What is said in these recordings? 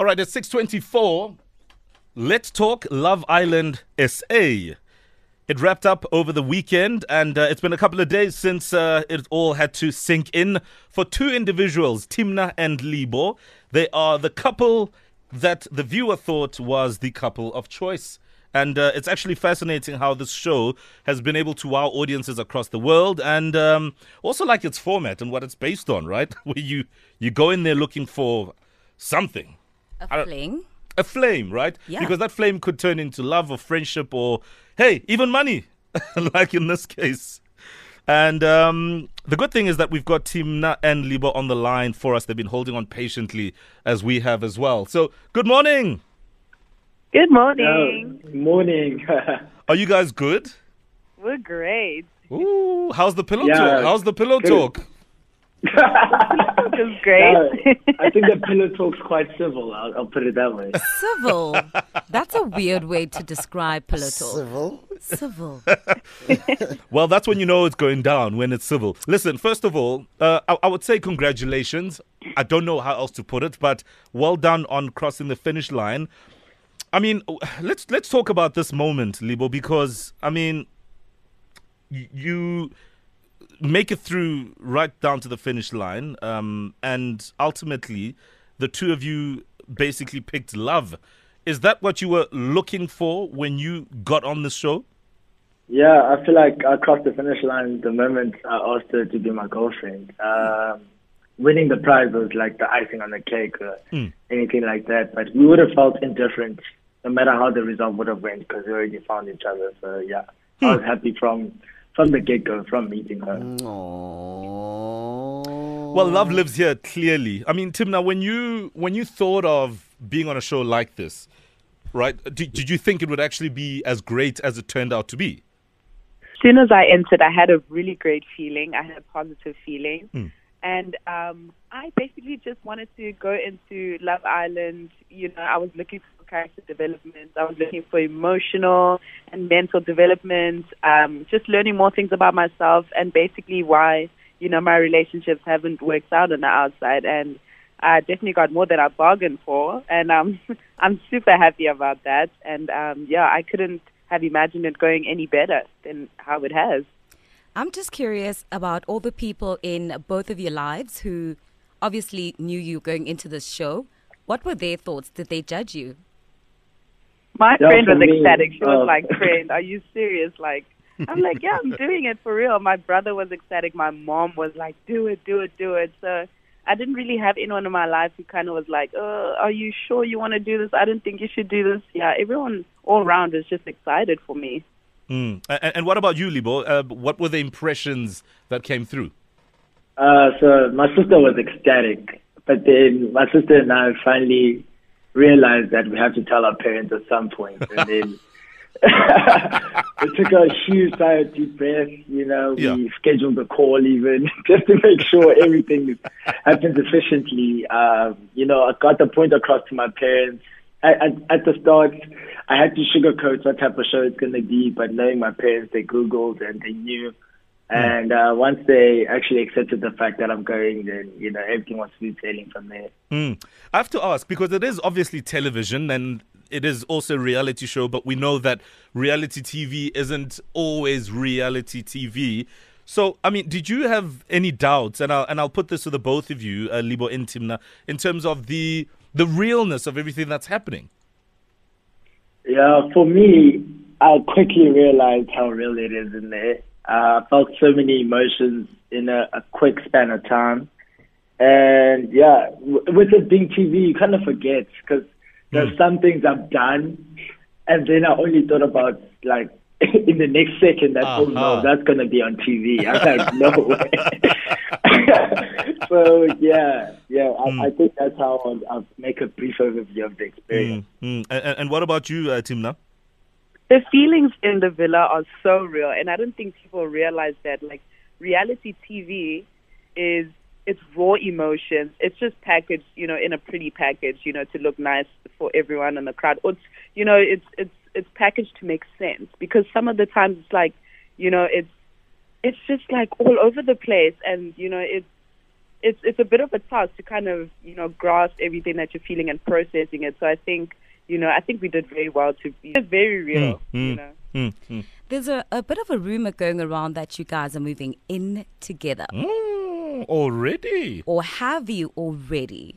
All right, at 624, let's talk Love Island SA. It wrapped up over the weekend, and uh, it's been a couple of days since uh, it all had to sink in. For two individuals, Thimna and Libho, they are the couple that the viewer thought was the couple of choice. And uh, it's actually fascinating how this show has been able to wow audiences across the world, and um, also like its format and what it's based on, right? Where you you go in there looking for something, A don't- a flame, right? Yeah. Because that flame could turn into love or friendship or, hey, even money, like in this case. And um, the good thing is that we've got Thimna and Libho on the line for us. They've been holding on patiently as we have as well. So, good morning. Good morning. Oh, morning. Are you guys good? We're great. Ooh, how's the pillow Yeah. talk? How's the pillow Good. talk? It's great. No, I think the pillow talk's quite civil. I'll, I'll put it that way. Civil. That's a weird way to describe pillow talk. Civil. Civil. Well, that's when you know it's going down, when it's civil. Listen, first of all, uh, I, I would say congratulations. I don't know how else to put it, but well done on crossing the finish line. I mean, let's let's talk about this moment, Libho, because I mean, y- you make it through right down to the finish line, um, and ultimately, the two of you basically picked love. Is that what you were looking for when you got on the show? Yeah, I feel like I crossed the finish line the moment I asked her to be my girlfriend. Um, winning the prize was like the icing on the cake or Mm. anything like that. But we would have felt indifferent no matter how the result would have went because we already found each other. So yeah, I was happy from from the get go, from meeting her. Aww. Well, love lives here clearly. I mean, Thimna, when you when you thought of being on a show like this, right? Did, did you think it would actually be as great as it turned out to be? As soon as I entered, I had a really great feeling. I had a positive feeling. Mm. And um, I basically just wanted to go into Love Island. You know, I was looking for character development. I was looking for emotional and mental development, um, just learning more things about myself and basically why, you know, my relationships haven't worked out on the outside. And I definitely got more than I bargained for. And um, I'm super happy about that. And um, yeah, I couldn't have imagined it going any better than how it has. I'm just curious about all the people in both of your lives who obviously knew you going into this show. What were their thoughts? Did they judge you? My Yeah, friend for was ecstatic. She was uh, like, "Friend, are you serious?" Like, I'm like, "Yeah, I'm doing it for real." My brother was ecstatic. My mom was like, "Do it, do it, do it." So I didn't really have anyone in my life who kind of was like, uh, "Are you sure you want to do this? I don't think you should do this." Yeah, everyone all around was just excited for me. Mm. And, and what about you, Libho? Uh, what were the impressions that came through? Uh, so my sister was ecstatic, but then my sister and I finally realized that we have to tell our parents at some point, and then we took a huge sigh of deep breath. You know, we Yeah. scheduled a call even just to make sure everything happens efficiently. Um, you know, I got the point across to my parents. At, at, at the start, I had to sugarcoat what type of show it's going to be, but knowing my parents, they Googled and they knew. And uh, once they actually accepted the fact that I'm going, then you know everything was smooth sailing from there. Mm. I have to ask because it is obviously television and it is also a reality show, but we know that reality TV isn't always reality TV. So, I mean, did you have any doubts? And I'll and I'll put this to the both of you, uh, Libho and Thimna, in terms of the the realness of everything that's happening. Yeah, for me, I quickly realized how real it is in there. Uh, I felt so many emotions in a, a quick span of time. And yeah, w- with it being TV, you kind of forget because there's some things I've done, and then I only thought about like in the next second that oh Uh-huh. no, that's gonna be on TV. I was like, no way. so yeah, yeah, I, I think that's how I'll, I'll make a brief overview of the experience. Mm, mm. And, and- and what about you, uh, Thimna? The feelings in the villa are so real and i don't think people realize that like reality tv is it's raw emotions it's just packaged you know in a pretty package you know to look nice for everyone in the crowd or it's you know it's it's it's packaged to make sense because some of the times it's like you know it's it's just like all over the place and you know it's it's it's a bit of a task to kind of you know grasp everything that you're feeling and processing it. So I think you know I think we did very well to be very real. Mm, You know. Mm, mm. There's a, a bit of a rumor going around that you guys are moving in together. Mm, already. Or have you already?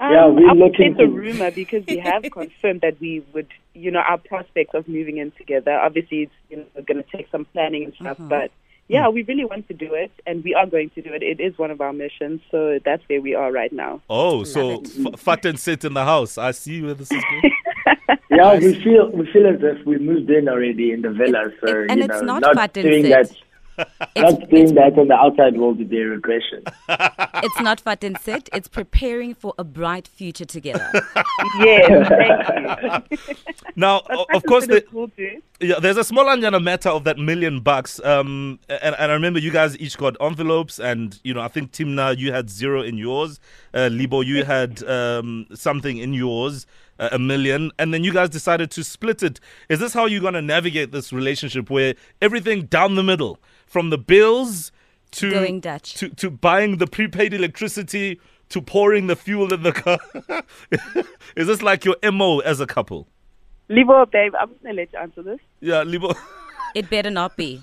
Yeah, Um, we're I would say looking it's a rumor because we have confirmed that we would, you know, our prospects of moving in together. Obviously, it's you know going to take some planning and stuff, but yeah, hmm. we really want to do it, and we are going to do it. It is one of our missions, so that's where we are right now. Oh, so f- fat and sit in the house. I see where this is going. Yeah, we feel we feel as if we moved in already in the villa, so it- and you it's know, not fat and sit. that, It's, not doing that on the outside world would be a regression. it's not fat and sit. It's preparing for a bright future together. yes, thank you. Now, o- of course, is the, cool too. yeah, there's a small Anyana matter of that million bucks. Um, and, and I remember you guys each got envelopes, and you know, I think Thimna, you had zero in yours. Uh, Libho, you had um, something in yours, a million, and then you guys decided to split it. Is this how you're gonna navigate this relationship, where everything down the middle, from the bills to Going Dutch. to to buying the prepaid electricity to pouring the fuel in the car? Is this like your mo as a couple? Libho, babe, I'm gonna let you answer this. Yeah, Libho. It better not be.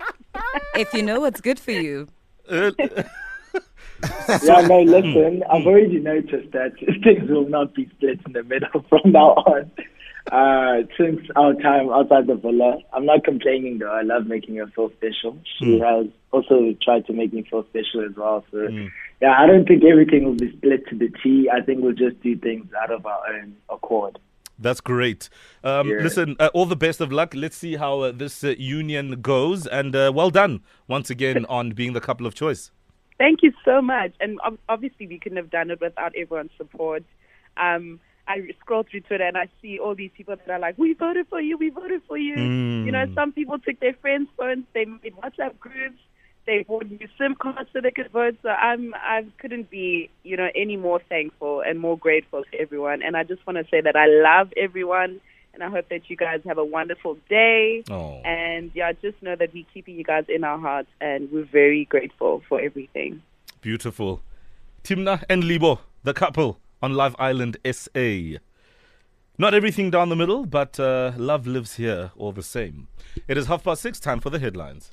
if you know what's good for you. Yeah, no, Hmm. listen, I've already noticed that things will not be split in the middle from now on. Uh, since our time outside the villa, I'm not complaining though. I love making her feel special. She Hmm. has also tried to make me feel special as well. So, yeah, I don't think everything will be split to the T. I think we'll just do things out of our own accord. That's great. Um, Yeah. Listen, uh, all the best of luck. Let's see how uh, this uh, union goes. And uh, well done once again on being the couple of choice. Thank you so much. And ob- obviously, we couldn't have done it without everyone's support. Um, I scroll through Twitter and I see all these people that are like, "We voted for you. We voted for you." Mm. You know, some people took their friends' phones, they made WhatsApp groups, they bought new SIM cards so they could vote. So I'm, I couldn't be, you know, any more thankful and more grateful to everyone. And I just want to say that I love everyone, and I hope that you guys have a wonderful day. Oh. And yeah, just know that we're keeping you guys in our hearts, and we're very grateful for everything. Beautiful. Thimna and Libho, the couple on Love Island SA. Not everything down the middle, but uh, love lives here all the same. It is half past six, time for the headlines.